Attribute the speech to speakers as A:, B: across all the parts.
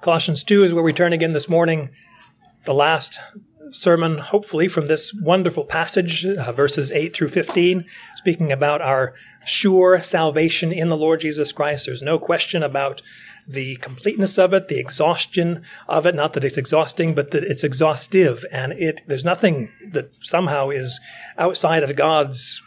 A: Colossians 2 is where we turn again this morning. The last sermon, hopefully, from this wonderful passage, uh, verses 8 through 15, speaking about our sure salvation in the Lord Jesus Christ. There's no question about the completeness of it, the exhaustion of it. Not that it's exhausting, but that it's exhaustive, and it there's nothing that somehow is outside of God's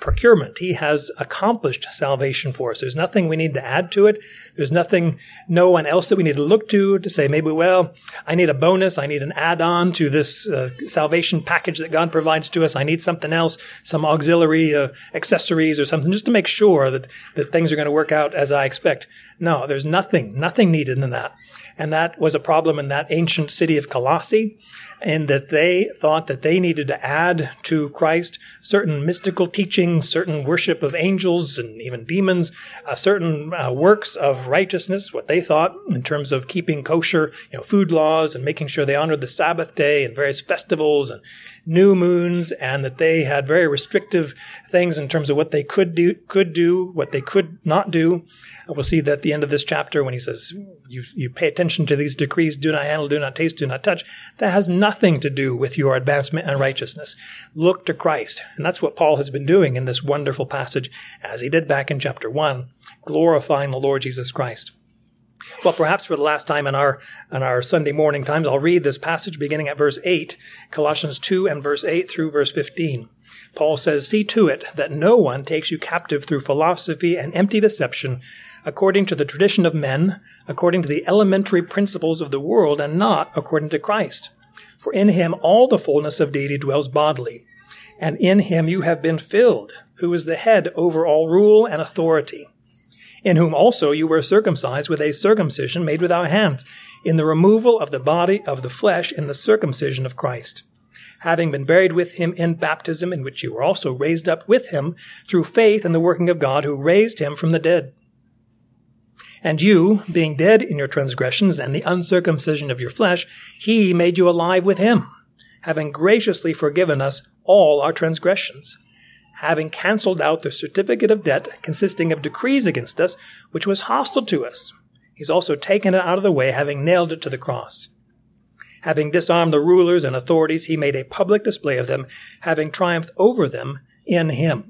A: procurement. He has accomplished salvation for us. There's nothing we need to add to it. There's nothing, no one else that we need to look to to say, maybe, well, I need a bonus. I need an add on to this uh, salvation package that God provides to us. I need something else, some auxiliary uh, accessories or something just to make sure that, that things are going to work out as I expect. No, there's nothing, nothing needed in that. And that was a problem in that ancient city of Colossae in that they thought that they needed to add to Christ certain mystical teachings, certain worship of angels and even demons, uh, certain uh, works of righteousness, what they thought in terms of keeping kosher, you know, food laws and making sure they honored the Sabbath day and various festivals and new moons, and that they had very restrictive things in terms of what they could do, could do, what they could not do. We'll see that at the end of this chapter when he says, you, you pay attention to these decrees, do not handle, do not taste, do not touch. That has nothing to do with your advancement and righteousness. Look to Christ. And that's what Paul has been doing in this wonderful passage, as he did back in chapter one, glorifying the Lord Jesus Christ. Well, perhaps for the last time in our in our Sunday morning times, I'll read this passage beginning at verse 8, Colossians 2 and verse 8 through verse 15. Paul says, See to it that no one takes you captive through philosophy and empty deception, according to the tradition of men, according to the elementary principles of the world, and not according to Christ. For in him all the fullness of deity dwells bodily, and in him you have been filled, who is the head over all rule and authority in whom also you were circumcised with a circumcision made without hands, in the removal of the body of the flesh in the circumcision of Christ, having been buried with him in baptism, in which you were also raised up with him through faith in the working of God who raised him from the dead. And you, being dead in your transgressions and the uncircumcision of your flesh, he made you alive with him, having graciously forgiven us all our transgressions having cancelled out the certificate of debt consisting of decrees against us, which was hostile to us. He's also taken it out of the way, having nailed it to the cross. Having disarmed the rulers and authorities, he made a public display of them, having triumphed over them in him.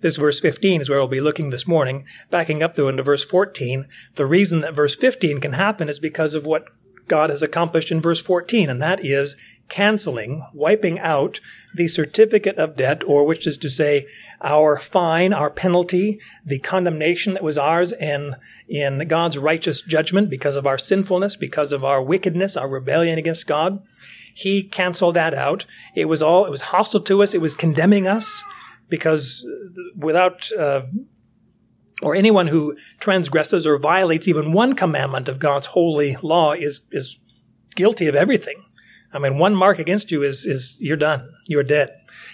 A: This verse 15 is where we'll be looking this morning. Backing up though into verse 14, the reason that verse 15 can happen is because of what God has accomplished in verse 14, and that is canceling, wiping out the certificate of debt, or which is to say, our fine, our penalty, the condemnation that was ours in, in God's righteous judgment because of our sinfulness, because of our wickedness, our rebellion against God. He canceled that out. It was all, it was hostile to us. It was condemning us because without, uh, or anyone who transgresses or violates even one commandment of God's holy law is, is guilty of everything. I mean, one mark against you is, is you're done. You're dead.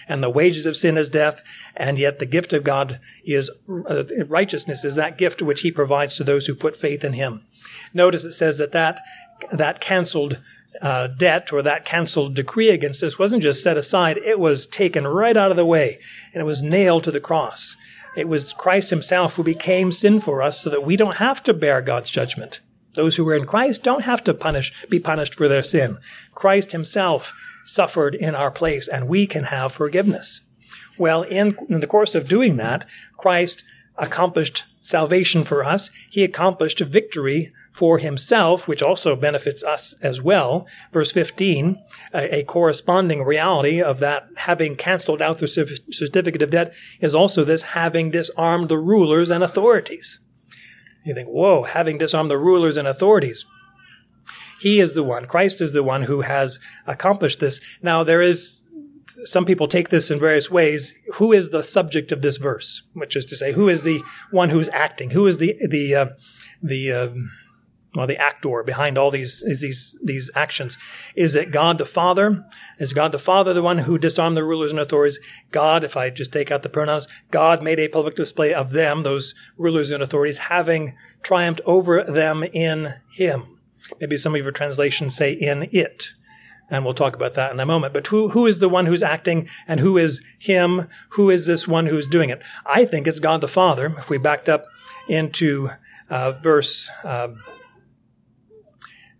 A: And the wages of sin is death. And yet the gift of God is uh, righteousness is that gift which he provides to those who put faith in him. Notice it says that that, that canceled uh, debt or that canceled decree against us wasn't just set aside. It was taken right out of the way and it was nailed to the cross. It was Christ himself who became sin for us so that we don't have to bear God's judgment. Those who are in Christ don't have to punish, be punished for their sin. Christ himself suffered in our place and we can have forgiveness. Well, in, in the course of doing that, Christ accomplished salvation for us. He accomplished victory for himself, which also benefits us as well. Verse 15, a, a, corresponding reality of that having canceled out the certificate of debt is also this having disarmed the rulers and authorities. You think, whoa, having disarmed the rulers and authorities. He is the one, Christ is the one who has accomplished this. Now, there is, some people take this in various ways. Who is the subject of this verse? Which is to say, who is the one who's acting? Who is the, the, uh, the, uh, well, the actor behind all these these these actions. Is it God the Father? Is God the Father the one who disarmed the rulers and authorities? God, if I just take out the pronouns, God made a public display of them, those rulers and authorities, having triumphed over them in Him. Maybe some of your translations say in it. And we'll talk about that in a moment. But who, who is the one who's acting and who is him? Who is this one who's doing it? I think it's God the Father. If we backed up into uh, verse uh,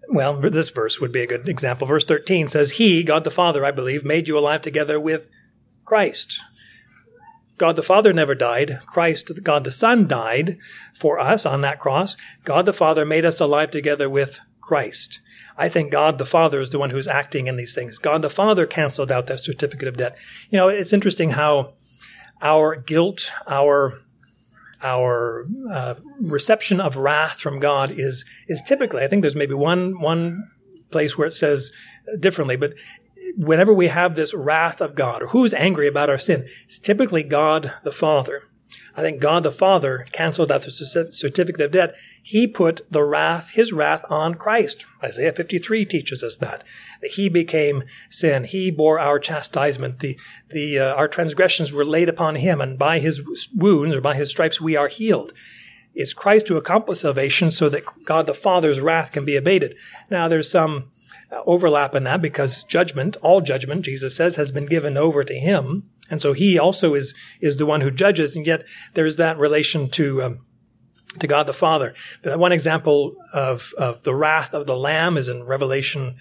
A: well, this verse would be a good example. Verse 13 says, He, God the Father, I believe, made you alive together with Christ. God the Father never died. Christ, God the Son, died for us on that cross. God the Father made us alive together with Christ. I think God the Father is the one who's acting in these things. God the Father canceled out that certificate of debt. You know, it's interesting how our guilt, our our uh, reception of wrath from God is is typically. I think there's maybe one one place where it says differently, but whenever we have this wrath of God, or who's angry about our sin, it's typically God the Father. I think God the Father canceled out the certificate of debt. He put the wrath, his wrath on Christ. Isaiah 53 teaches us that. He became sin. He bore our chastisement. The, the, uh, our transgressions were laid upon him, and by his wounds or by his stripes we are healed. It's Christ who accomplished salvation so that God the Father's wrath can be abated. Now there's some overlap in that because judgment, all judgment, Jesus says, has been given over to him. And so he also is, is the one who judges. And yet there's that relation to, um, to God the Father. One example of, of the wrath of the Lamb is in Revelation,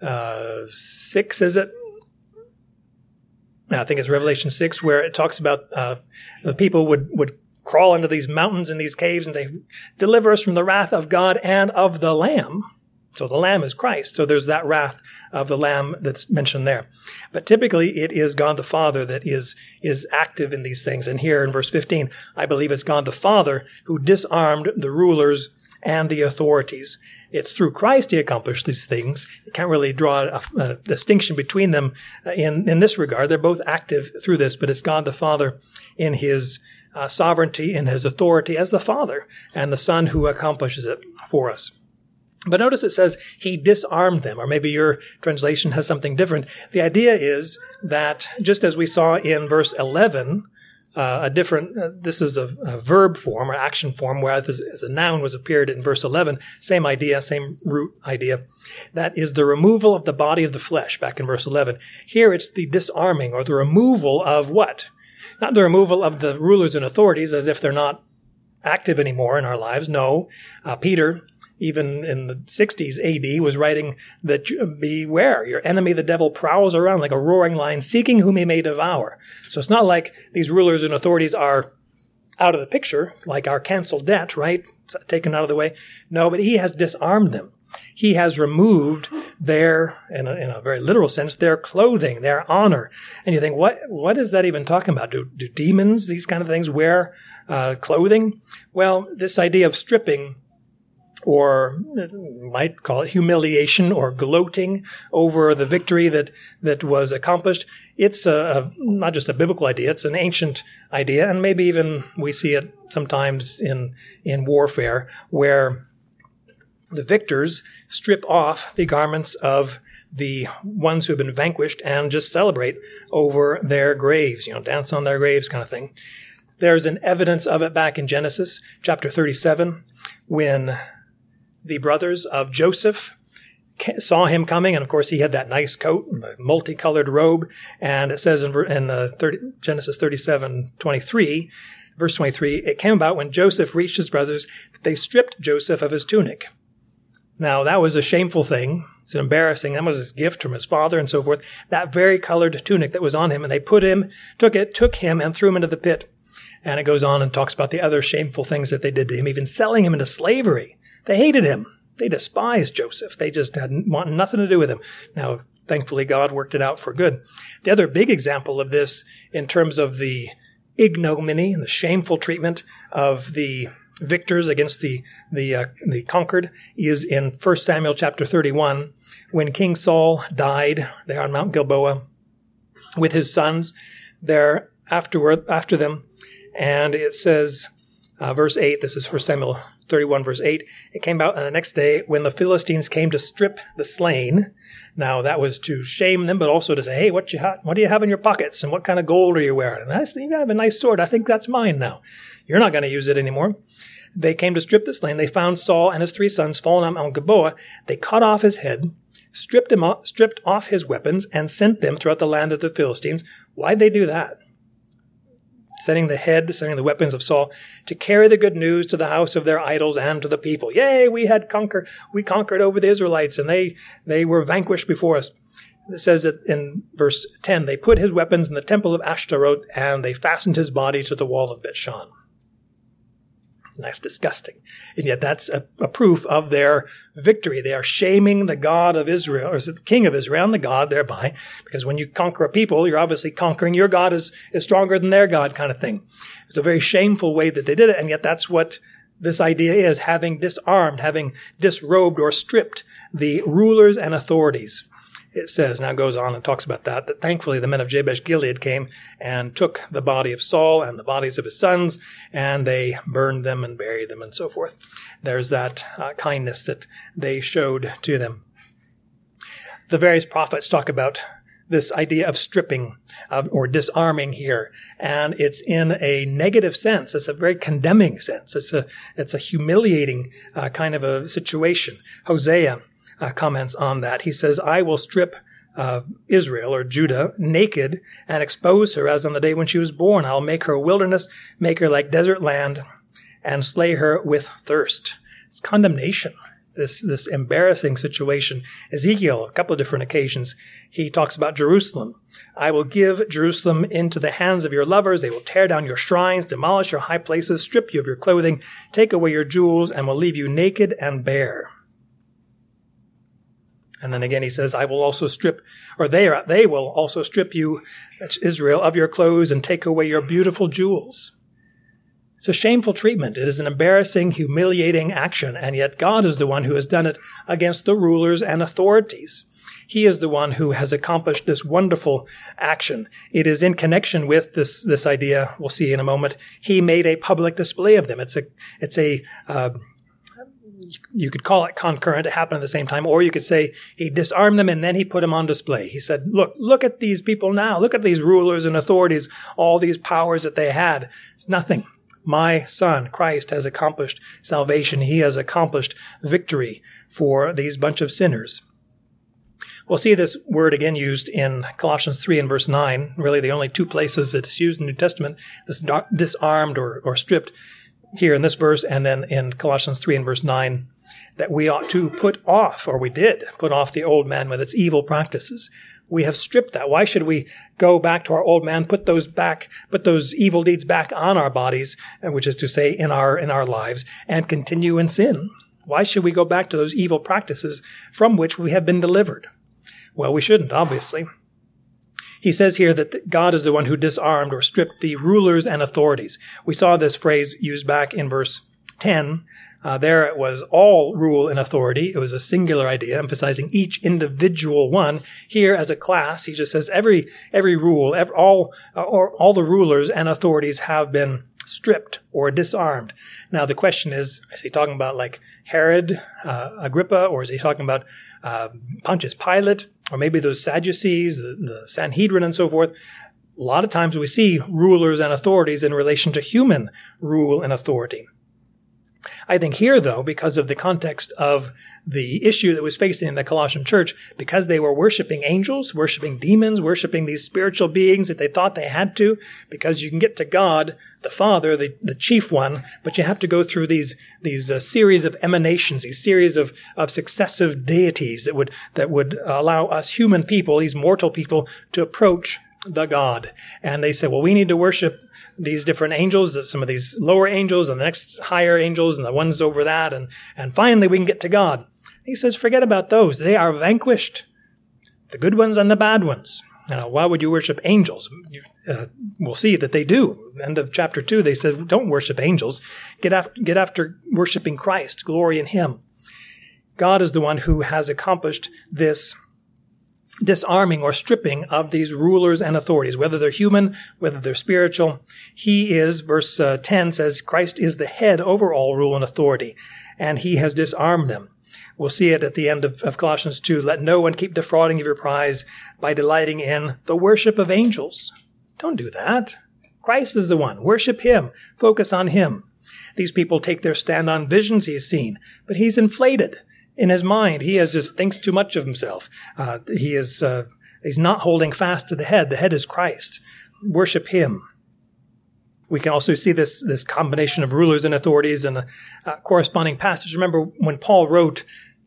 A: uh, 6, is it? I think it's Revelation 6 where it talks about, uh, the people would, would crawl into these mountains and these caves and say, deliver us from the wrath of God and of the Lamb. So the Lamb is Christ. So there's that wrath of the Lamb that's mentioned there. But typically it is God the Father that is, is active in these things. And here in verse 15, I believe it's God the Father who disarmed the rulers and the authorities. It's through Christ he accomplished these things. You can't really draw a, a distinction between them uh, in, in this regard. They're both active through this, but it's God the Father in his uh, sovereignty, and his authority as the Father, and the Son who accomplishes it for us. But notice it says he disarmed them, or maybe your translation has something different. The idea is that just as we saw in verse 11, uh, a different, uh, this is a, a, verb form or action form, whereas as a noun was appeared in verse 11, same idea, same root idea. That is the removal of the body of the flesh back in verse 11. Here it's the disarming or the removal of what? Not the removal of the rulers and authorities as if they're not active anymore in our lives. No. Uh, Peter even in the 60s AD, was writing that beware, your enemy the devil prowls around like a roaring lion seeking whom he may devour. So it's not like these rulers and authorities are out of the picture, like our canceled debt, right? Taken out of the way. No, but he has disarmed them. He has removed their, in a, in a very literal sense, their clothing, their honor. And you think, what, what is that even talking about? Do, do demons, these kind of things, wear uh, clothing? Well, this idea of stripping or might call it humiliation or gloating over the victory that, that was accomplished. It's a, a, not just a biblical idea, it's an ancient idea, and maybe even we see it sometimes in, in warfare where the victors strip off the garments of the ones who have been vanquished and just celebrate over their graves, you know, dance on their graves kind of thing. There's an evidence of it back in Genesis chapter 37 when the brothers of Joseph saw him coming, and of course he had that nice coat, multicolored robe, and it says in, in uh, 30, Genesis 37, 23, verse 23, it came about when Joseph reached his brothers that they stripped Joseph of his tunic. Now that was a shameful thing. It's embarrassing. That was his gift from his father and so forth. That very colored tunic that was on him, and they put him, took it, took him, and threw him into the pit. And it goes on and talks about the other shameful things that they did to him, even selling him into slavery. They hated him. They despised Joseph. They just had want nothing to do with him. Now, thankfully, God worked it out for good. The other big example of this, in terms of the ignominy and the shameful treatment of the victors against the the uh, the conquered, is in 1 Samuel chapter 31, when King Saul died there on Mount Gilboa with his sons there afterward after them, and it says, uh, verse 8. This is 1 Samuel 31 verse 8, it came out on the next day when the Philistines came to strip the slain. Now that was to shame them, but also to say, hey, what you ha- what do you have in your pockets and what kind of gold are you wearing? And you have a nice sword. I think that's mine now. You're not going to use it anymore. They came to strip the slain. They found Saul and his three sons fallen on Mount Gilboa. They cut off his head, stripped him off, stripped off his weapons, and sent them throughout the land of the Philistines. Why'd they do that? Sending the head, sending the weapons of Saul to carry the good news to the house of their idols and to the people. Yea, we had conquered, we conquered over the Israelites and they, they were vanquished before us. It says that in verse 10, they put his weapons in the temple of Ashtaroth and they fastened his body to the wall of Bethshan. And that's disgusting. And yet that's a, a, proof of their victory. They are shaming the God of Israel, or is the king of Israel, and the God thereby, because when you conquer a people, you're obviously conquering your God is, is stronger than their God kind of thing. It's a very shameful way that they did it, and yet that's what this idea is, having disarmed, having disrobed or stripped the rulers and authorities it says, now goes on and talks about that, that thankfully the men of Jabesh Gilead came and took the body of Saul and the bodies of his sons, and they burned them and buried them and so forth. There's that uh, kindness that they showed to them. The various prophets talk about this idea of stripping of, or disarming here, and it's in a negative sense. It's a very condemning sense. It's a it's a humiliating uh, kind of a situation. Hosea uh, comments on that. He says, I will strip uh, Israel or Judah naked and expose her as on the day when she was born. I'll make her wilderness, make her like desert land, and slay her with thirst. It's condemnation. This, this embarrassing situation. Ezekiel, a couple of different occasions, he talks about Jerusalem. I will give Jerusalem into the hands of your lovers. They will tear down your shrines, demolish your high places, strip you of your clothing, take away your jewels, and will leave you naked and bare. And then again, he says, I will also strip, or they are, they will also strip you, Israel, of your clothes and take away your beautiful jewels. It's a shameful treatment. It is an embarrassing, humiliating action, and yet God is the one who has done it against the rulers and authorities. He is the one who has accomplished this wonderful action. It is in connection with this, this idea, we'll see in a moment. He made a public display of them. It's a, it's a, uh, you could call it concurrent. It happened at the same time. Or you could say he disarmed them and then he put them on display. He said, look, look at these people now. Look at these rulers and authorities, all these powers that they had. It's nothing. My son, Christ, has accomplished salvation. He has accomplished victory for these bunch of sinners. We'll see this word again used in Colossians 3 and verse 9, really the only two places it's used in the New Testament, this disarmed or, or stripped here in this verse and then in Colossians 3 and verse 9 that we ought to put off, or we did put off the old man with its evil practices. We have stripped that. Why should we go back to our old man, put those back, put those evil deeds back on our bodies, uh, which is to say in our, in our lives, and continue in sin? Why should we go back to those evil practices from which we have been delivered? Well, we shouldn't, obviously. He says here that God is the one who disarmed or stripped the rulers and authorities. We saw this phrase used back in verse 10. Uh, there it was all rule and authority. It was a singular idea, emphasizing each individual one. Here, as a class, he just says every every rule, every, all uh, or all the rulers and authorities have been stripped or disarmed. Now, the question is: Is he talking about like Herod, uh, Agrippa, or is he talking about uh, Pontius Pilate? Or maybe those Sadducees, the, the Sanhedrin, and so forth. A lot of times we see rulers and authorities in relation to human rule and authority. I think here, though, because of the context of the issue that was facing the Colossian church, because they were worshiping angels, worshiping demons, worshiping these spiritual beings that they thought they had to, because you can get to God, the Father, the, the chief one, but you have to go through these, these uh, series of emanations, these series of, of successive deities that would, that would allow us human people, these mortal people, to approach the God. And they said, well, we need to worship these different angels, some of these lower angels and the next higher angels and the ones over that. And, and finally we can get to God. He says, forget about those. They are vanquished. The good ones and the bad ones. Now, why would you worship angels? Uh, we'll see that they do. End of chapter two, they said, don't worship angels. Get after, get after worshiping Christ, glory in Him. God is the one who has accomplished this disarming or stripping of these rulers and authorities, whether they're human, whether they're spiritual. He is, verse uh, 10 says, Christ is the head over all rule and authority, and he has disarmed them. We'll see it at the end of, of Colossians 2. Let no one keep defrauding of your prize by delighting in the worship of angels. Don't do that. Christ is the one. Worship him. Focus on him. These people take their stand on visions he's seen, but he's inflated in his mind. He has just thinks too much of himself. Uh, he is uh, he's not holding fast to the head. The head is Christ. Worship him. We can also see this, this combination of rulers and authorities in a, a corresponding passage. Remember when Paul wrote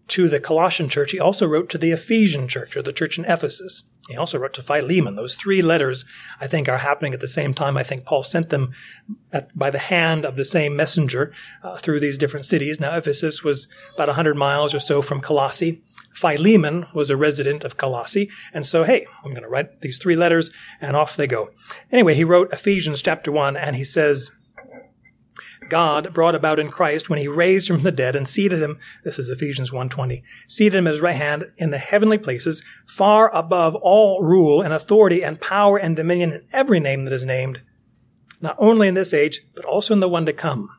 A: to the Colossian church, he also wrote to the Ephesian church or the church in Ephesus. He also wrote to Philemon. Those three letters, I think, are happening at the same time. I think Paul sent them at, by the hand of the same messenger uh, through these different cities. Now, Ephesus was about 100 miles or so from Colossae. Philemon was a resident of Colossae. And so, hey, I'm going to write these three letters and off they go. Anyway, he wrote Ephesians chapter 1 and he says, God brought about in Christ when he raised from the dead and seated him, this is Ephesians 1.20, seated him at his right hand in the heavenly places, far above all rule and authority and power and dominion in every name that is named, not only in this age, but also in the one to come.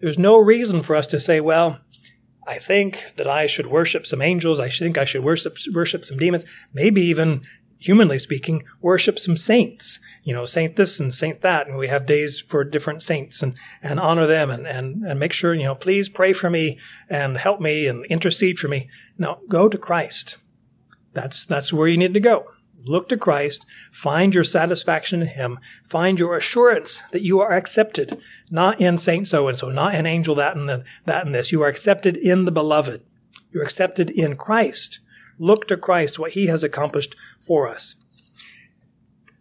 A: There's no reason for us to say, well, I think that I should worship some angels. I think I should worship, worship some demons. Maybe even humanly speaking, worship some saints, you know, saint this and saint that. And we have days for different saints and, and honor them and, and, and make sure, you know, please pray for me and help me and intercede for me. No, go to Christ. That's, that's where you need to go. Look to Christ, find your satisfaction in Him, find your assurance that you are accepted, not in Saint so and so, not in angel that and the, that and this. You are accepted in the beloved. You're accepted in Christ look to Christ, what he has accomplished for us.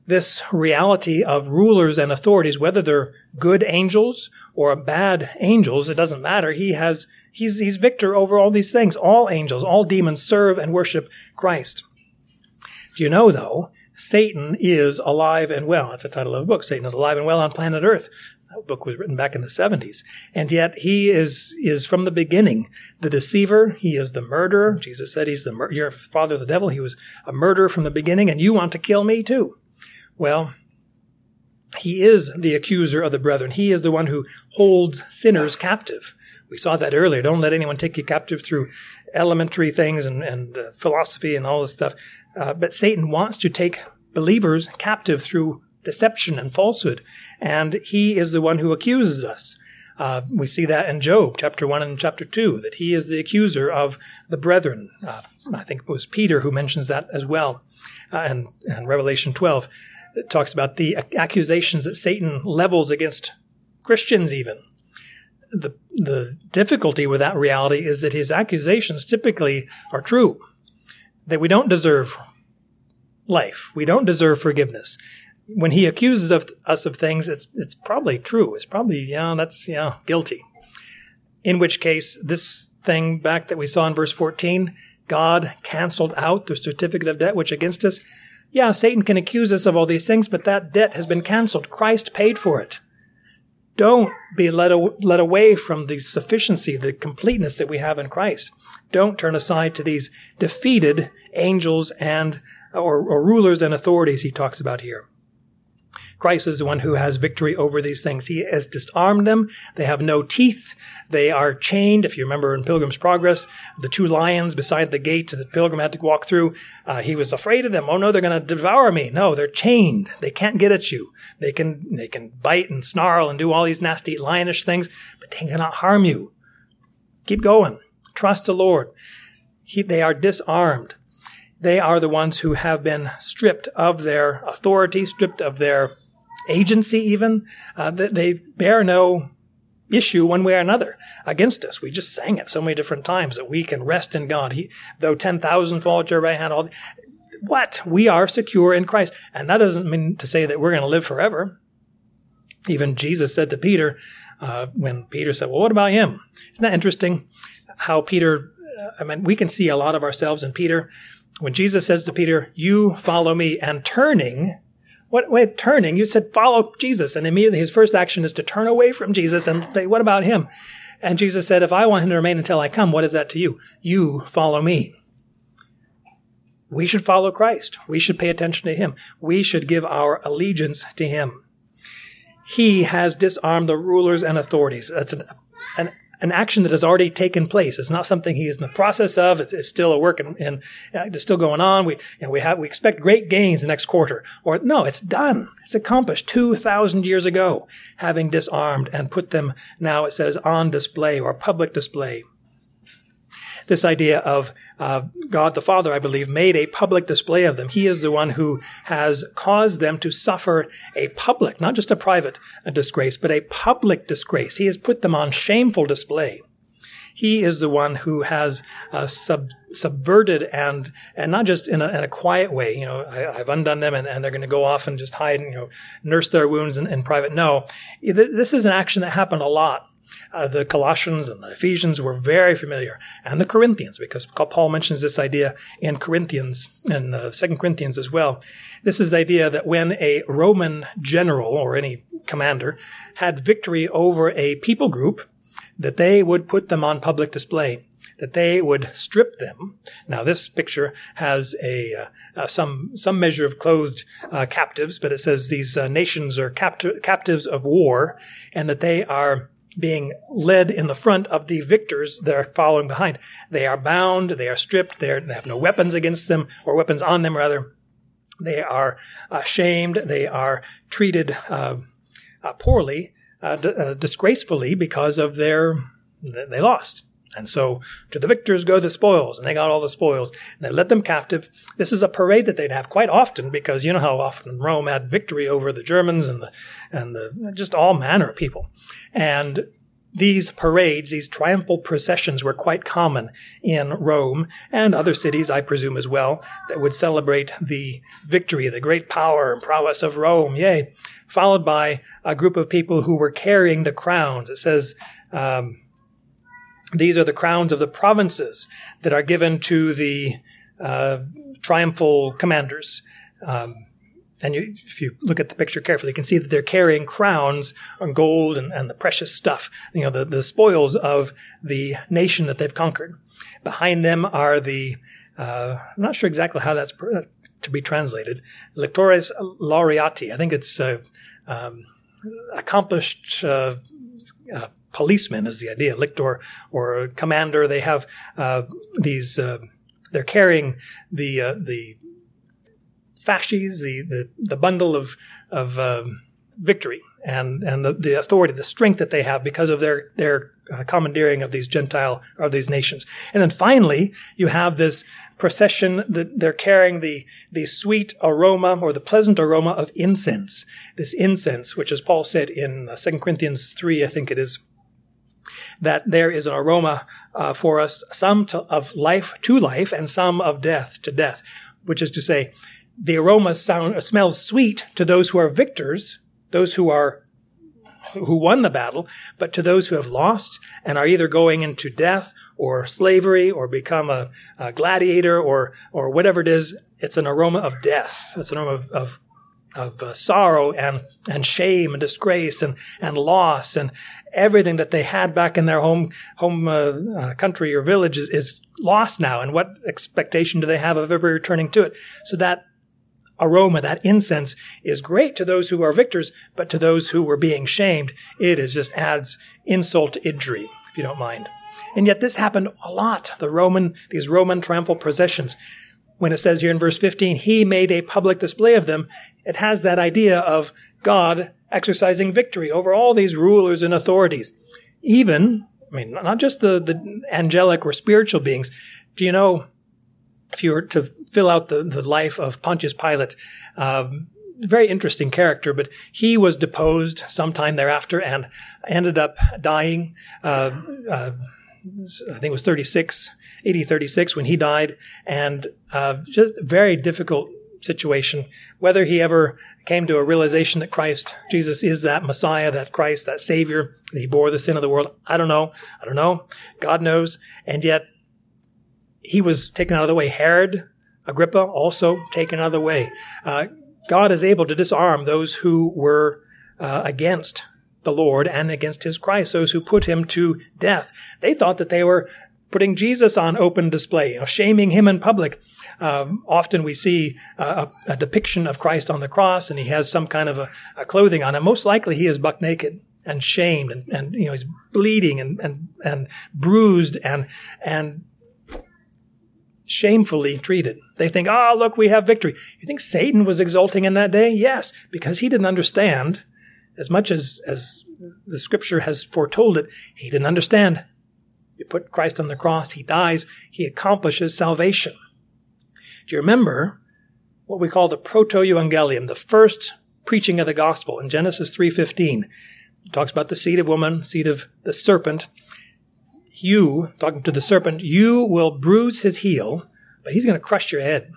A: This reality of rulers and authorities, whether they're good angels or bad angels, it doesn't matter. He has, he's, he's victor over all these things. All angels, all demons serve and worship Christ. Do you know though, Satan is alive and well. That's the title of the book. Satan is alive and well on planet Earth. That book was written back in the 70s. And yet he is, is from the beginning the deceiver. He is the murderer. Jesus said he's the, mur- your father, of the devil. He was a murderer from the beginning and you want to kill me too. Well, he is the accuser of the brethren. He is the one who holds sinners captive. We saw that earlier. Don't let anyone take you captive through elementary things and, and uh, philosophy and all this stuff. Uh, but Satan wants to take believers captive through deception and falsehood. And he is the one who accuses us. Uh, we see that in Job, chapter 1 and chapter 2, that he is the accuser of the brethren. Uh, I think it was Peter who mentions that as well. Uh, and, and Revelation 12 it talks about the accusations that Satan levels against Christians, even. The, the difficulty with that reality is that his accusations typically are true, that we don't deserve life. We don't deserve forgiveness when he accuses of us of things, it's it's probably true. It's probably yeah, that's yeah, guilty. In which case, this thing back that we saw in verse 14, God canceled out the certificate of debt which against us. Yeah, Satan can accuse us of all these things, but that debt has been canceled. Christ paid for it. Don't be led, led away from the sufficiency, the completeness that we have in Christ. Don't turn aside to these defeated angels and or, or rulers and authorities he talks about here. Christ is the one who has victory over these things. He has disarmed them. They have no teeth. They are chained. If you remember in Pilgrim's Progress, the two lions beside the gate that the Pilgrim had to walk through, uh, he was afraid of them. Oh no, they're going to devour me. No, they're chained. They can't get at you. They can, they can bite and snarl and do all these nasty lionish things, but they cannot harm you. Keep going. Trust the Lord. He, they are disarmed. They are the ones who have been stripped of their authority, stripped of their agency even. Uh, they bear no issue one way or another against us. We just sang it so many different times that we can rest in God. He, though 10,000 fall at your right hand, all, what? We are secure in Christ. And that doesn't mean to say that we're going to live forever. Even Jesus said to Peter, uh, when Peter said, well, what about him? Isn't that interesting how Peter, uh, I mean, we can see a lot of ourselves in Peter. When Jesus says to Peter, you follow me and turning, what, wait, turning? You said follow Jesus. And immediately his first action is to turn away from Jesus and say, what about him? And Jesus said, if I want him to remain until I come, what is that to you? You follow me. We should follow Christ. We should pay attention to him. We should give our allegiance to him. He has disarmed the rulers and authorities. That's an, an an action that has already taken place. It's not something he is in the process of. It's, it's still a work and, and uh, it's still going on. We, you know, we have, we expect great gains the next quarter. Or no, it's done. It's accomplished 2,000 years ago, having disarmed and put them now, it says, on display or public display. This idea of uh, God the Father, I believe, made a public display of them. He is the one who has caused them to suffer a public, not just a private a disgrace, but a public disgrace. He has put them on shameful display. He is the one who has uh, sub, subverted and and not just in a, in a quiet way. You know, I, have undone them, and, and they're going to go off and just hide and you know nurse their wounds in, in private. No, this is an action that happened a lot uh, the Colossians and the Ephesians were very familiar, and the Corinthians, because Paul mentions this idea in Corinthians and uh, Second Corinthians as well. This is the idea that when a Roman general or any commander had victory over a people group, that they would put them on public display that they would strip them. Now, this picture has a uh, uh, some some measure of clothed uh, captives, but it says these uh, nations are capti- captives of war, and that they are being led in the front of the victors that are following behind. They are bound, they are stripped, they, are, they have no weapons against them, or weapons on them rather. They are uh, shamed, they are treated uh, uh, poorly, uh, d- uh, disgracefully because of their, they lost. And so to the victors go the spoils, and they got all the spoils, and they led them captive. This is a parade that they'd have quite often because you know how often Rome had victory over the Germans and the and the just all manner of people. And these parades, these triumphal processions were quite common in Rome and other cities, I presume as well, that would celebrate the victory, the great power and prowess of Rome, yea, followed by a group of people who were carrying the crowns. It says, um, these are the crowns of the provinces that are given to the uh, triumphal commanders. Um, and you, if you look at the picture carefully, you can see that they're carrying crowns on gold and, and the precious stuff, you know, the, the spoils of the nation that they've conquered. Behind them are the, uh, I'm not sure exactly how that's to be translated, lectores laureati. I think it's uh, um, accomplished uh, policeman is the idea, lictor or commander. They have uh, these. Uh, they're carrying the uh, the fasces, the, the the bundle of of um, victory and and the, the authority, the strength that they have because of their their uh, commandeering of these Gentile of these nations. And then finally, you have this procession that they're carrying the the sweet aroma or the pleasant aroma of incense. This incense, which as Paul said in uh, Second Corinthians three, I think it is, that there is an aroma uh, for us, some to, of life to life and some of death to death, which is to say, the aroma sound, smells sweet to those who are victors, those who are who won the battle, but to those who have lost and are either going into death or slavery or become a, a gladiator or or whatever it is, it's an aroma of death. It's an aroma of, of of uh, sorrow and and shame and disgrace and and loss and everything that they had back in their home home uh, uh, country or village is, is lost now. And what expectation do they have of ever returning to it? So that aroma that incense is great to those who are victors but to those who were being shamed it is just adds insult to injury if you don't mind. And yet this happened a lot. The roman these roman triumphal processions. When it says here in verse 15, he made a public display of them, it has that idea of God exercising victory over all these rulers and authorities. Even, I mean, not just the, the angelic or spiritual beings. Do you know, if you were to fill out the, the life of Pontius Pilate, um, very interesting character, but he was deposed sometime thereafter and ended up dying. Uh, uh, I think it was 36 AD 36 when he died, and uh, just very difficult situation. Whether he ever came to a realization that Christ, Jesus, is that Messiah, that Christ, that Savior, that he bore the sin of the world, I don't know. I don't know. God knows. And yet, he was taken out of the way. Herod, Agrippa, also taken out of the way. Uh, God is able to disarm those who were uh, against the Lord and against his Christ, those who put him to death. They thought that they were putting Jesus on open display, you know, shaming him in public. Um, often we see a, a, depiction of Christ on the cross, and he has some kind of a, a, clothing on, and most likely he is buck naked and shamed, and, and you know he's bleeding and and and bruised and and shamefully treated. They think, oh, look, we have victory. You think Satan was exulting in that day? Yes, because he didn't understand as much as as the scripture has foretold it. He didn't understand put Christ on the cross. He dies. He accomplishes salvation. Do you remember what we call the proto-evangelium, the first preaching of the gospel in Genesis 3.15? It talks about the seed of woman, seed of the serpent. You, talking to the serpent, you will bruise his heel, but he's going to crush your head.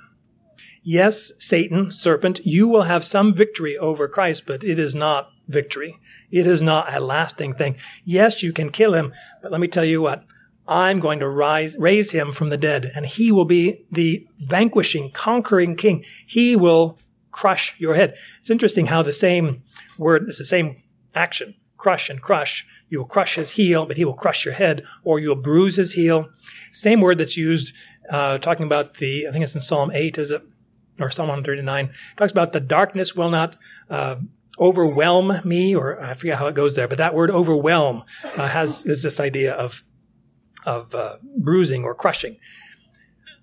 A: Yes, Satan, serpent, you will have some victory over Christ, but it is not victory. It is not a lasting thing. Yes, you can kill him, but let me tell you what. I'm going to rise, raise him from the dead, and he will be the vanquishing, conquering king. He will crush your head. It's interesting how the same word, it's the same action, crush and crush. You will crush his heel, but he will crush your head, or you'll bruise his heel. Same word that's used, uh, talking about the, I think it's in Psalm 8, is it? or Psalm 139 talks about the darkness will not uh, overwhelm me, or I forget how it goes there, but that word overwhelm uh, has is this idea of of uh, bruising or crushing.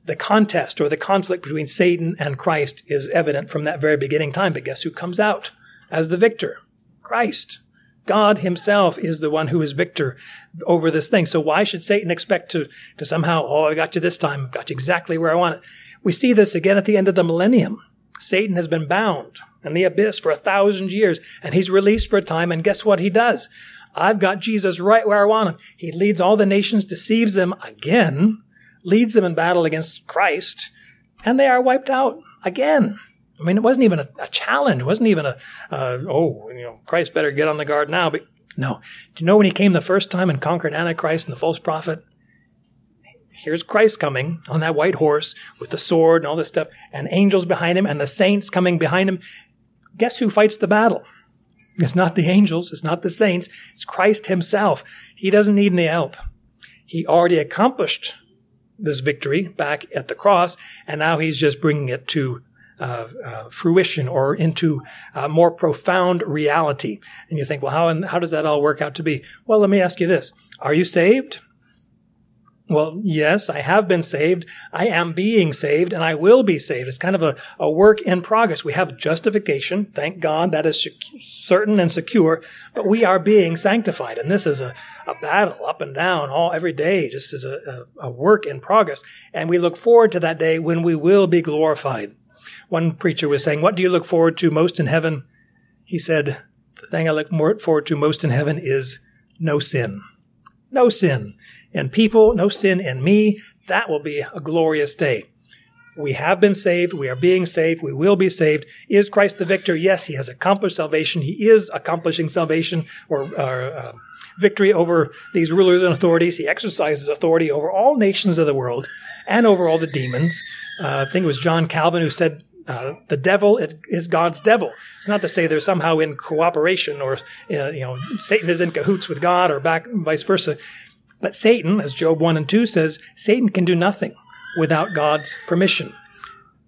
A: The contest or the conflict between Satan and Christ is evident from that very beginning time. But guess who comes out as the victor? Christ. God himself is the one who is victor over this thing. So why should Satan expect to, to somehow, oh, I got you this time. I've got you exactly where I want it. We see this again at the end of the millennium. Satan has been bound in the abyss for a thousand years and he's released for a time. And guess what he does? I've got Jesus right where I want him. He leads all the nations, deceives them again, leads them in battle against Christ, and they are wiped out again. I mean, it wasn't even a, a challenge. It wasn't even a, uh, oh, you know, Christ better get on the guard now. But no. Do you know when he came the first time and conquered Antichrist and the false prophet? here's Christ coming on that white horse with the sword and all this stuff, and angels behind him, and the saints coming behind him. Guess who fights the battle? It's not the angels, it's not the saints, it's Christ himself. He doesn't need any help. He already accomplished this victory back at the cross, and now he's just bringing it to uh, uh, fruition or into uh, more profound reality. And you think, well, how, how does that all work out to be? Well, let me ask you this. Are you saved? Well, yes, I have been saved. I am being saved and I will be saved. It's kind of a, a work in progress. We have justification. Thank God that is certain and secure, but we are being sanctified. And this is a, a battle up and down all every day, just as a, a, a work in progress. And we look forward to that day when we will be glorified. One preacher was saying, what do you look forward to most in heaven? He said, the thing I look forward to most in heaven is no sin. No sin in people, no sin in me. That will be a glorious day. We have been saved. We are being saved. We will be saved. Is Christ the victor? Yes, he has accomplished salvation. He is accomplishing salvation or, uh, victory over these rulers and authorities. He exercises authority over all nations of the world and over all the demons. Uh, I think it was John Calvin who said, uh, the devil is, is, God's devil. It's not to say they're somehow in cooperation or, uh, you know, Satan is in cahoots with God or back, vice versa. But Satan, as Job 1 and 2 says, Satan can do nothing without God's permission.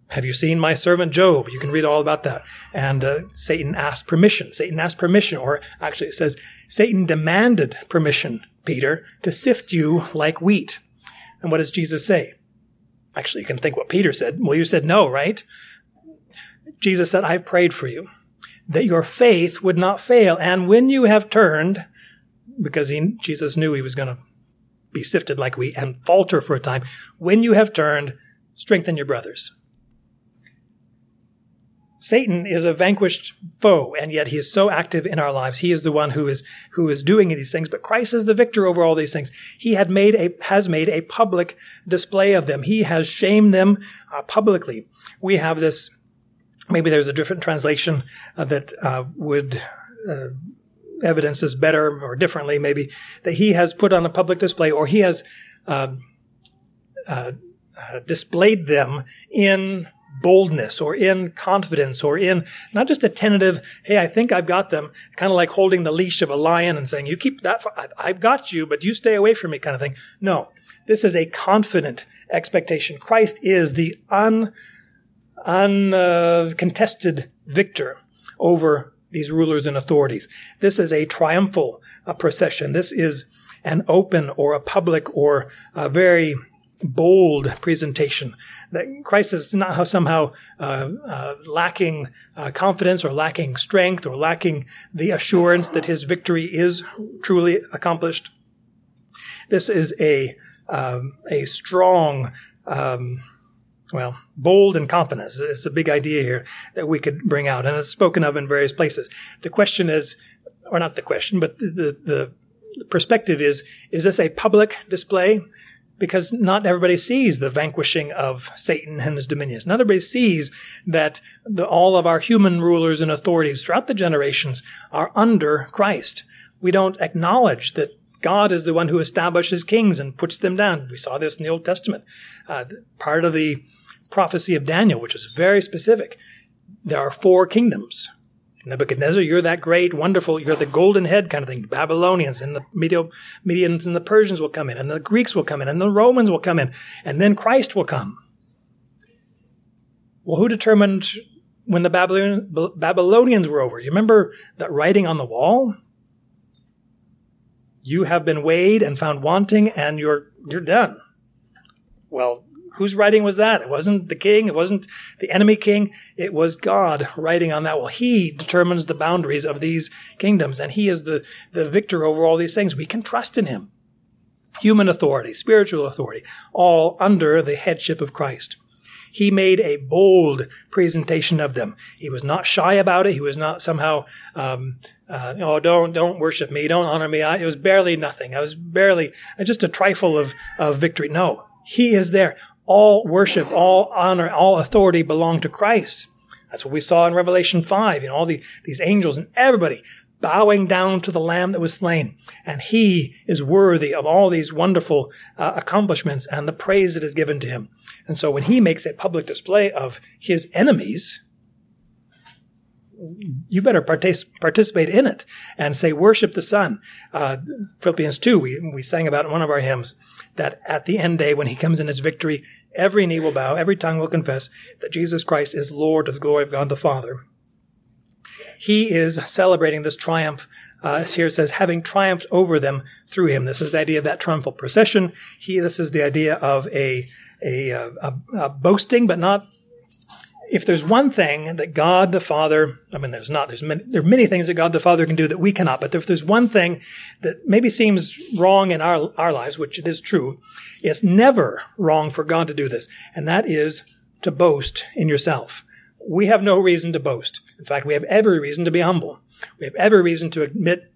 A: Have you seen my servant Job? You can read all about that. And uh, Satan asked permission. Satan asked permission, or actually it says, Satan demanded permission, Peter, to sift you like wheat. And what does Jesus say? Actually, you can think what Peter said. Well, you said no, right? Jesus said, I've prayed for you that your faith would not fail. And when you have turned, because he, Jesus knew he was going to be sifted like wheat and falter for a time. When you have turned, strengthen your brothers. Satan is a vanquished foe, and yet he is so active in our lives. He is the one who is, who is doing these things, but Christ is the victor over all these things. He had made a, has made a public display of them. He has shamed them uh, publicly. We have this, maybe there's a different translation uh, that uh, would uh, evidences better or differently, maybe, that he has put on a public display or he has uh, uh, uh, displayed them in boldness or in confidence or in not just a tentative, hey, I think I've got them, kind of like holding the leash of a lion and saying, you keep that, I've got you, but you stay away from me kind of thing. No, this is a confident expectation. Christ is the un, uncontested uh, victor over these rulers and authorities. This is a triumphal uh, procession. This is an open or a public or a very bold presentation. That Christ is not somehow uh, uh, lacking uh, confidence or lacking strength or lacking the assurance that his victory is truly accomplished. This is a um, a strong, um, well, bold and confidence. It's a big idea here that we could bring out, and it's spoken of in various places. The question is, or not the question, but the the, the perspective is: is this a public display? because not everybody sees the vanquishing of Satan and his dominions. Not everybody sees that the, all of our human rulers and authorities throughout the generations are under Christ. We don't acknowledge that God is the one who establishes kings and puts them down. We saw this in the Old Testament. Uh, part of the prophecy of Daniel, which is very specific. There are four kingdoms. Nebuchadnezzar, you're that great, wonderful, you're the golden head kind of thing. Babylonians and the Medio, Medians and the Persians will come in, and the Greeks will come in, and the Romans will come in, and then Christ will come. Well, who determined when the Babylon, Babylonians were over? You remember that writing on the wall? You have been weighed and found wanting, and you're you're done. Well, whose writing was that? It wasn't the king. It wasn't the enemy king. It was God writing on that. Well, he determines the boundaries of these kingdoms and he is the, the victor over all these things. We can trust in him. Human authority, spiritual authority, all under the headship of Christ. He made a bold presentation of them. He was not shy about it. He was not somehow, um, uh, oh, don't don't worship me, don't honor me. I, it was barely nothing. I was barely just a trifle of of victory. No, he is there all worship, all honor, all authority belong to Christ. That's what we saw in Revelation 5, you know, all the, these angels and everybody bowing down to the lamb that was slain. And he is worthy of all these wonderful uh, accomplishments and the praise that is given to him. And so when he makes a public display of his enemies, you better partic- participate in it and say, worship the Son. Uh, Philippians 2, we, we sang about in one of our hymns that at the end day, when he comes in his victory, every knee will bow, every tongue will confess that Jesus Christ is Lord to the glory of God the Father. He is celebrating this triumph. Uh, here it says, having triumphed over them through him. This is the idea of that triumphal procession. He, this is the idea of a, a, a, a boasting, but not if there's one thing that God the Father, I mean, there's not, there's many, there are many things that God the Father can do that we cannot, but if there's one thing that maybe seems wrong in our, our lives, which it is true, it's never wrong for God to do this, and that is to boast in yourself. We have no reason to boast. In fact, we have every reason to be humble. We have every reason to admit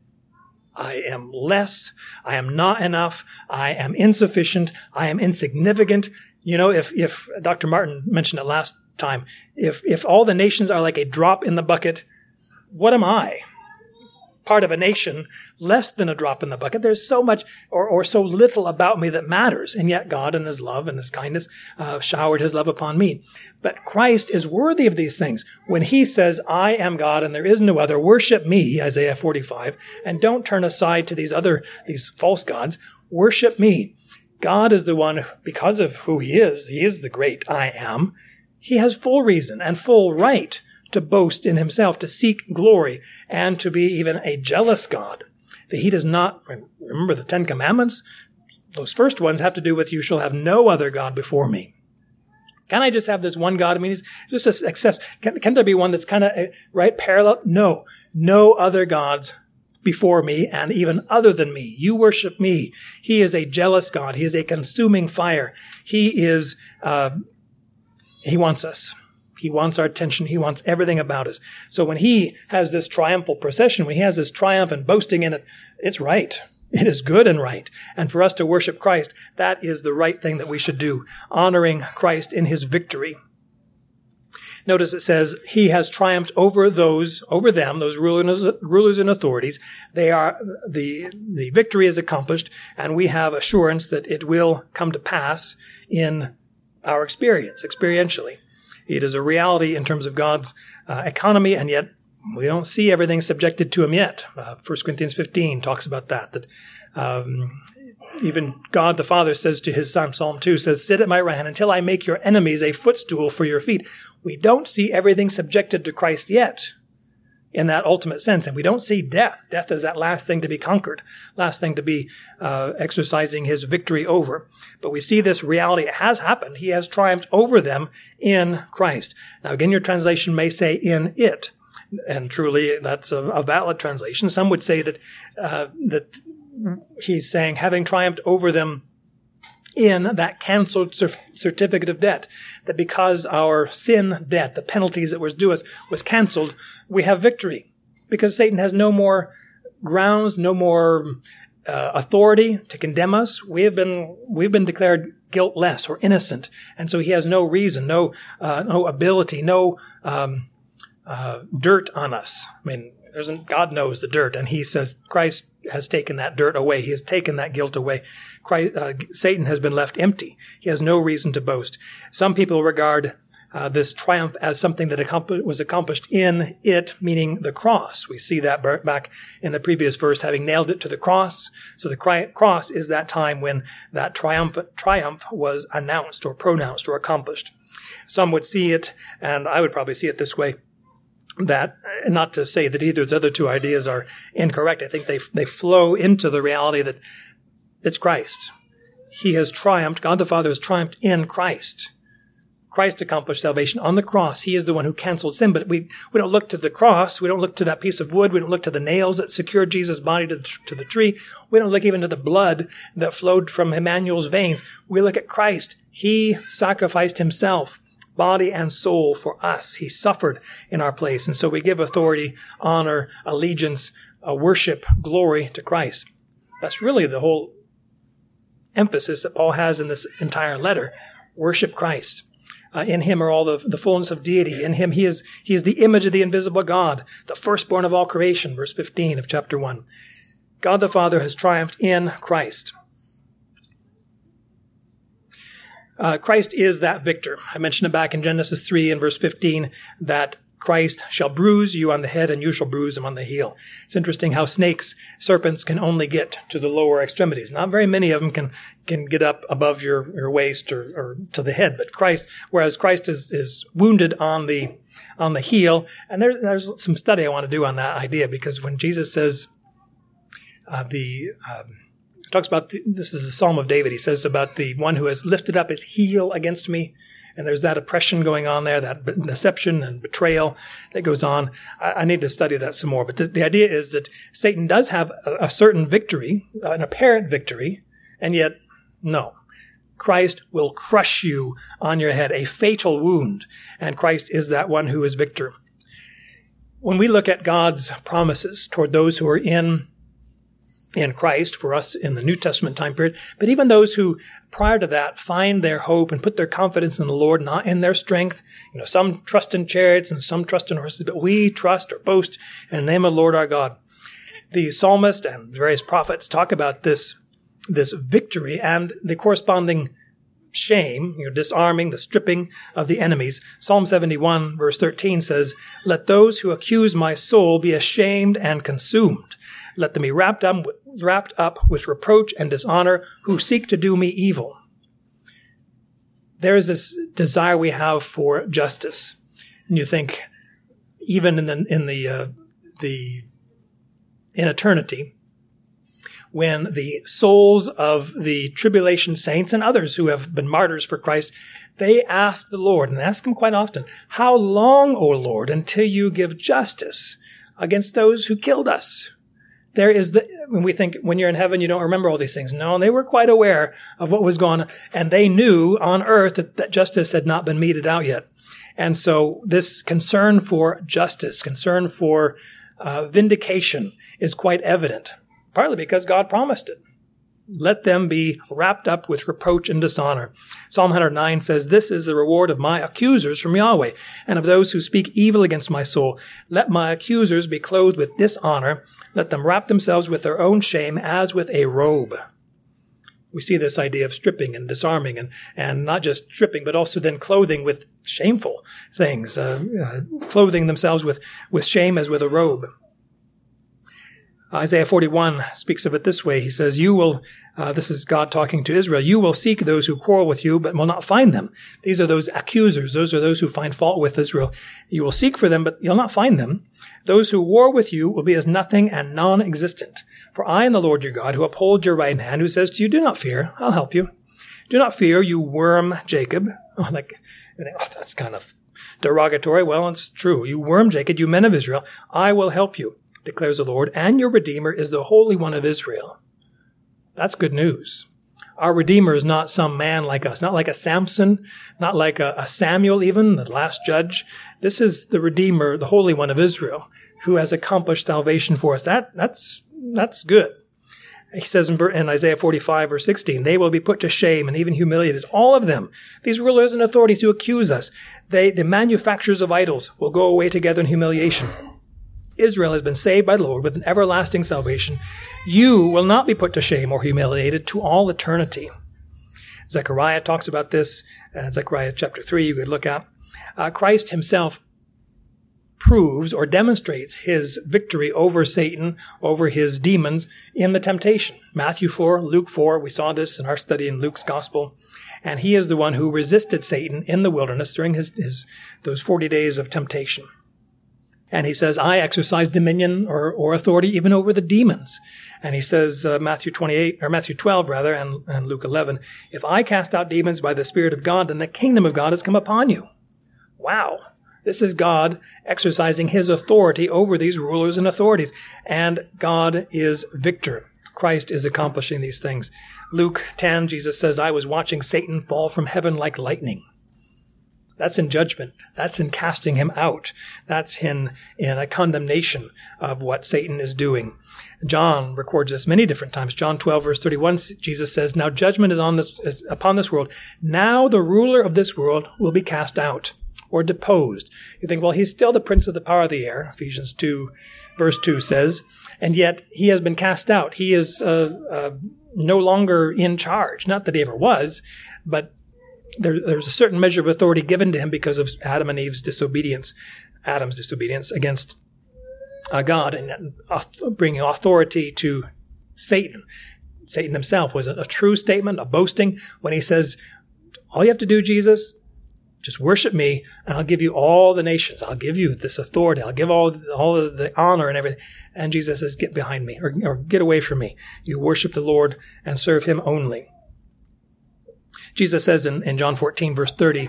A: I am less. I am not enough. I am insufficient. I am insignificant. You know, if, if Dr. Martin mentioned it last time. If, if all the nations are like a drop in the bucket, what am I? Part of a nation, less than a drop in the bucket. There's so much or, or so little about me that matters. And yet God in his love and his kindness uh, showered his love upon me. But Christ is worthy of these things. When he says, I am God and there is no other, worship me, Isaiah 45, and don't turn aside to these other, these false gods. Worship me. God is the one, because of who he is, he is the great I am he has full reason and full right to boast in himself, to seek glory, and to be even a jealous God. That he does not, remember the Ten Commandments? Those first ones have to do with you shall have no other God before me. Can I just have this one God? I mean, it's just a success. Can, can there be one that's kind of, uh, right, parallel? No. No other gods before me and even other than me. You worship me. He is a jealous God. He is a consuming fire. He is, uh, he wants us. He wants our attention. He wants everything about us. So when he has this triumphal procession, when he has this triumph and boasting in it, it's right. It is good and right. And for us to worship Christ, that is the right thing that we should do, honoring Christ in his victory. Notice it says, He has triumphed over those, over them, those rulers, and authorities. They are, the, the victory is accomplished, and we have assurance that it will come to pass in our experience, experientially. It is a reality in terms of God's uh, economy, and yet we don't see everything subjected to Him yet. Uh, 1 Corinthians 15 talks about that, that um, even God the Father says to His Son, Psalm 2 says, Sit at my right hand until I make your enemies a footstool for your feet. We don't see everything subjected to Christ yet in that ultimate sense. And we don't see death. Death is that last thing to be conquered, last thing to be uh, exercising his victory over. But we see this reality. It has happened. He has triumphed over them in Christ. Now, again, your translation may say in it. And truly, that's a, a valid translation. Some would say that uh, that he's saying, having triumphed over them in that canceled certificate of debt, that because our sin debt, the penalties that was due us, was canceled, we have victory. Because Satan has no more grounds, no more uh, authority to condemn us. We have been we've been declared guiltless or innocent, and so he has no reason, no uh, no ability, no um, uh, dirt on us. I mean, God knows the dirt, and He says Christ has taken that dirt away. He has taken that guilt away. Christ, uh, Satan has been left empty. He has no reason to boast. Some people regard uh, this triumph as something that accompli- was accomplished in it, meaning the cross. We see that back in the previous verse, having nailed it to the cross. So the cri- cross is that time when that triumphant triumph was announced or pronounced or accomplished. Some would see it, and I would probably see it this way, that not to say that either of those other two ideas are incorrect. I think they they flow into the reality that it's Christ. He has triumphed. God the Father has triumphed in Christ. Christ accomplished salvation on the cross. He is the one who canceled sin. But we, we don't look to the cross. We don't look to that piece of wood. We don't look to the nails that secured Jesus' body to the, to the tree. We don't look even to the blood that flowed from Emmanuel's veins. We look at Christ. He sacrificed himself body and soul for us. He suffered in our place. And so we give authority, honor, allegiance, uh, worship, glory to Christ. That's really the whole emphasis that Paul has in this entire letter. Worship Christ. Uh, in him are all the, the fullness of deity. In him he is, he is the image of the invisible God, the firstborn of all creation, verse 15 of chapter 1. God the Father has triumphed in Christ. Uh, Christ is that victor. I mentioned it back in Genesis 3 and verse 15 that Christ shall bruise you on the head and you shall bruise him on the heel. It's interesting how snakes, serpents can only get to the lower extremities. Not very many of them can, can get up above your, your waist or, or to the head, but Christ, whereas Christ is, is wounded on the, on the heel. And there, there's some study I want to do on that idea because when Jesus says, uh, the, um, talks about the, this is the Psalm of David. He says about the one who has lifted up his heel against me. And there's that oppression going on there, that deception and betrayal that goes on. I, I need to study that some more. But the, the idea is that Satan does have a, a certain victory, uh, an apparent victory, and yet, no. Christ will crush you on your head, a fatal wound. And Christ is that one who is victor. When we look at God's promises toward those who are in in Christ for us in the New Testament time period, but even those who prior to that find their hope and put their confidence in the Lord, not in their strength. You know, some trust in chariots and some trust in horses, but we trust or boast in the name of the Lord our God. The psalmist and various prophets talk about this, this victory and the corresponding shame, you know, disarming, the stripping of the enemies. Psalm 71 verse 13 says, Let those who accuse my soul be ashamed and consumed. Let them be wrapped up, wrapped up with reproach and dishonor who seek to do me evil. There is this desire we have for justice. And you think, even in the, in the, uh, the, in eternity, when the souls of the tribulation saints and others who have been martyrs for Christ, they ask the Lord, and ask him quite often, How long, O Lord, until you give justice against those who killed us? There is the, when we think when you're in heaven, you don't remember all these things. No, and they were quite aware of what was going on. And they knew on earth that, that justice had not been meted out yet. And so this concern for justice, concern for uh, vindication is quite evident, partly because God promised it let them be wrapped up with reproach and dishonor. Psalm 109 says, This is the reward of my accusers from Yahweh, and of those who speak evil against my soul. Let my accusers be clothed with dishonor. Let them wrap themselves with their own shame as with a robe. We see this idea of stripping and disarming, and, and not just stripping, but also then clothing with shameful things, uh, uh, clothing themselves with, with shame as with a robe. Isaiah 41 speaks of it this way. He says, You will, uh, this is God talking to Israel, you will seek those who quarrel with you, but will not find them. These are those accusers. Those are those who find fault with Israel. You will seek for them, but you'll not find them. Those who war with you will be as nothing and non-existent. For I am the Lord your God, who upholds your right hand, who says to you, Do not fear, I'll help you. Do not fear, you worm Jacob. Oh, like, oh, that's kind of derogatory. Well, it's true. You worm Jacob, you men of Israel, I will help you declares the Lord, and your Redeemer is the Holy One of Israel. That's good news. Our Redeemer is not some man like us, not like a Samson, not like a, a Samuel even, the last judge. This is the Redeemer, the Holy One of Israel, who has accomplished salvation for us. That, that's, that's good. He says in, in Isaiah 45 verse 16, they will be put to shame and even humiliated. All of them. These rulers and authorities who accuse us. They, the manufacturers of idols will go away together in humiliation. Israel has been saved by the Lord with an everlasting salvation. You will not be put to shame or humiliated to all eternity. Zechariah talks about this. Uh, Zechariah chapter 3, you could look at. Uh, Christ himself proves or demonstrates his victory over Satan, over his demons in the temptation. Matthew 4, Luke 4, we saw this in our study in Luke's gospel. And he is the one who resisted Satan in the wilderness during his, his those 40 days of temptation. And he says, I exercise dominion or, or authority even over the demons. And he says, uh, Matthew 28, or Matthew 12 rather, and, and Luke 11, if I cast out demons by the Spirit of God, then the kingdom of God has come upon you. Wow. This is God exercising his authority over these rulers and authorities. And God is victor. Christ is accomplishing these things. Luke 10, Jesus says, I was watching Satan fall from heaven like lightning. That's in judgment. That's in casting him out. That's in, in a condemnation of what Satan is doing. John records this many different times. John 12 verse 31, Jesus says, Now judgment is on this, is upon this world. Now the ruler of this world will be cast out or deposed. You think, well, he's still the prince of the power of the air. Ephesians 2 verse 2 says, and yet he has been cast out. He is, uh, uh, no longer in charge. Not that he ever was, but there, there's a certain measure of authority given to him because of Adam and Eve's disobedience, Adam's disobedience against uh, God, and uh, bringing authority to Satan. Satan himself was a, a true statement, a boasting, when he says, All you have to do, Jesus, just worship me, and I'll give you all the nations. I'll give you this authority. I'll give all all the honor and everything. And Jesus says, "Get behind me, or, or get away from me. You worship the Lord and serve Him only." Jesus says in, in John 14, verse 30,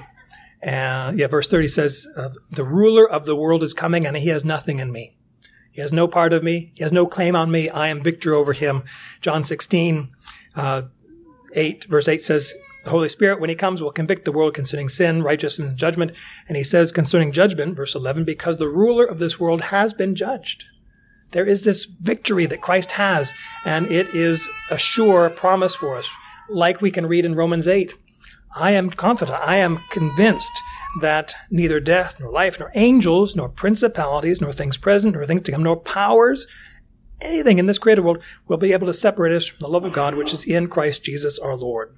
A: uh, yeah, verse 30 says, uh, The ruler of the world is coming, and he has nothing in me. He has no part of me. He has no claim on me. I am victor over him. John 16, uh, 8, verse 8 says, The Holy Spirit, when he comes, will convict the world concerning sin, righteousness, and judgment. And he says concerning judgment, verse 11, because the ruler of this world has been judged. There is this victory that Christ has, and it is a sure promise for us like we can read in Romans 8. I am confident, I am convinced that neither death, nor life, nor angels, nor principalities, nor things present, nor things to come, nor powers, anything in this created world will be able to separate us from the love of God which is in Christ Jesus our Lord.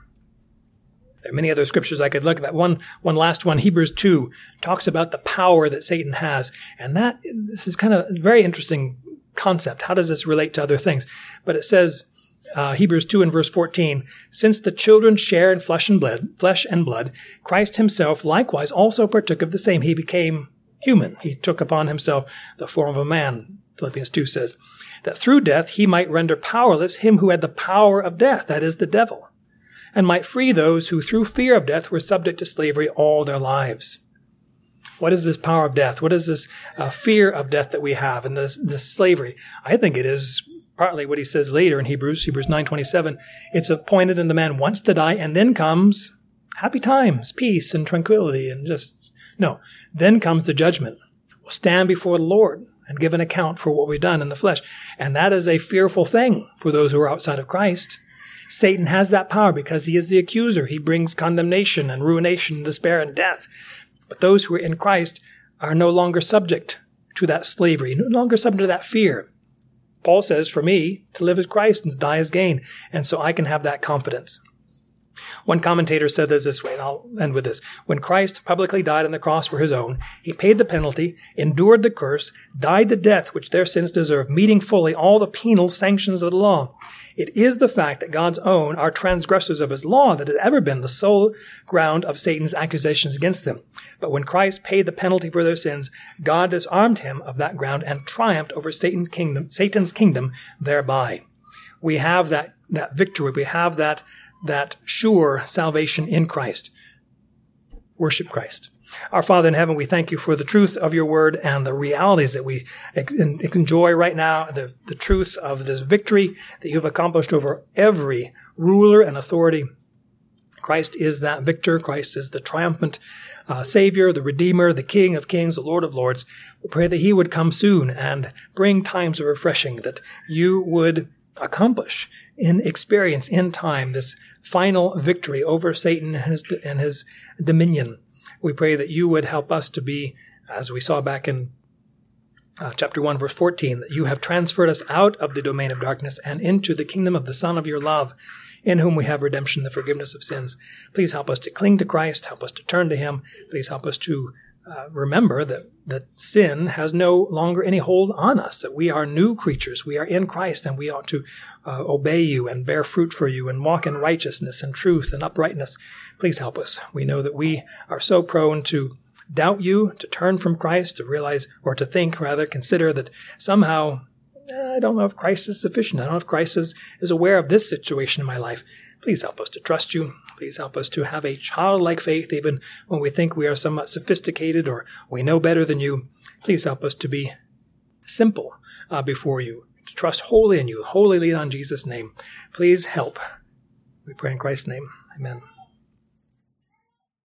A: There are many other scriptures I could look at. One, one last one, Hebrews 2, talks about the power that Satan has. And that, this is kind of a very interesting concept. How does this relate to other things? But it says, uh, Hebrews 2 and verse 14, since the children share in flesh and blood, flesh and blood, Christ himself likewise also partook of the same. He became human. He took upon himself the form of a man, Philippians 2 says, that through death he might render powerless him who had the power of death, that is the devil, and might free those who through fear of death were subject to slavery all their lives. What is this power of death? What is this uh, fear of death that we have and this, this slavery? I think it is partly what he says later in Hebrews, Hebrews 9:27, it's appointed and the man wants to die and then comes happy times, peace and tranquility and just no, then comes the judgment. We'll stand before the Lord and give an account for what we've done in the flesh. And that is a fearful thing for those who are outside of Christ. Satan has that power because he is the accuser. He brings condemnation and ruination, despair and death. But those who are in Christ are no longer subject to that slavery, no longer subject to that fear. Paul says, for me, to live is Christ and to die is gain. And so I can have that confidence. One commentator said this this way, and I'll end with this. When Christ publicly died on the cross for his own, he paid the penalty, endured the curse, died the death which their sins deserve, meeting fully all the penal sanctions of the law. It is the fact that God's own are transgressors of his law that has ever been the sole ground of Satan's accusations against them. But when Christ paid the penalty for their sins, God disarmed him of that ground and triumphed over Satan's kingdom, Satan's kingdom thereby. We have that, that victory. We have that, that sure salvation in Christ. Worship Christ. Our Father in heaven, we thank you for the truth of your word and the realities that we enjoy right now, the, the truth of this victory that you've accomplished over every ruler and authority. Christ is that victor. Christ is the triumphant uh, Savior, the Redeemer, the King of Kings, the Lord of Lords. We pray that He would come soon and bring times of refreshing, that you would accomplish in experience, in time, this final victory over Satan and his, and his dominion. We pray that you would help us to be, as we saw back in uh, chapter 1, verse 14, that you have transferred us out of the domain of darkness and into the kingdom of the Son of your love, in whom we have redemption, the forgiveness of sins. Please help us to cling to Christ, help us to turn to Him. Please help us to uh, remember that, that sin has no longer any hold on us, that we are new creatures. We are in Christ and we ought to uh, obey you and bear fruit for you and walk in righteousness and truth and uprightness. Please help us. We know that we are so prone to doubt you, to turn from Christ, to realize, or to think rather, consider that somehow, eh, I don't know if Christ is sufficient. I don't know if Christ is, is aware of this situation in my life. Please help us to trust you. Please help us to have a childlike faith even when we think we are somewhat sophisticated or we know better than you. Please help us to be simple uh, before you, to trust wholly in you, wholly lean on Jesus' name. Please help. We pray in Christ's name. Amen.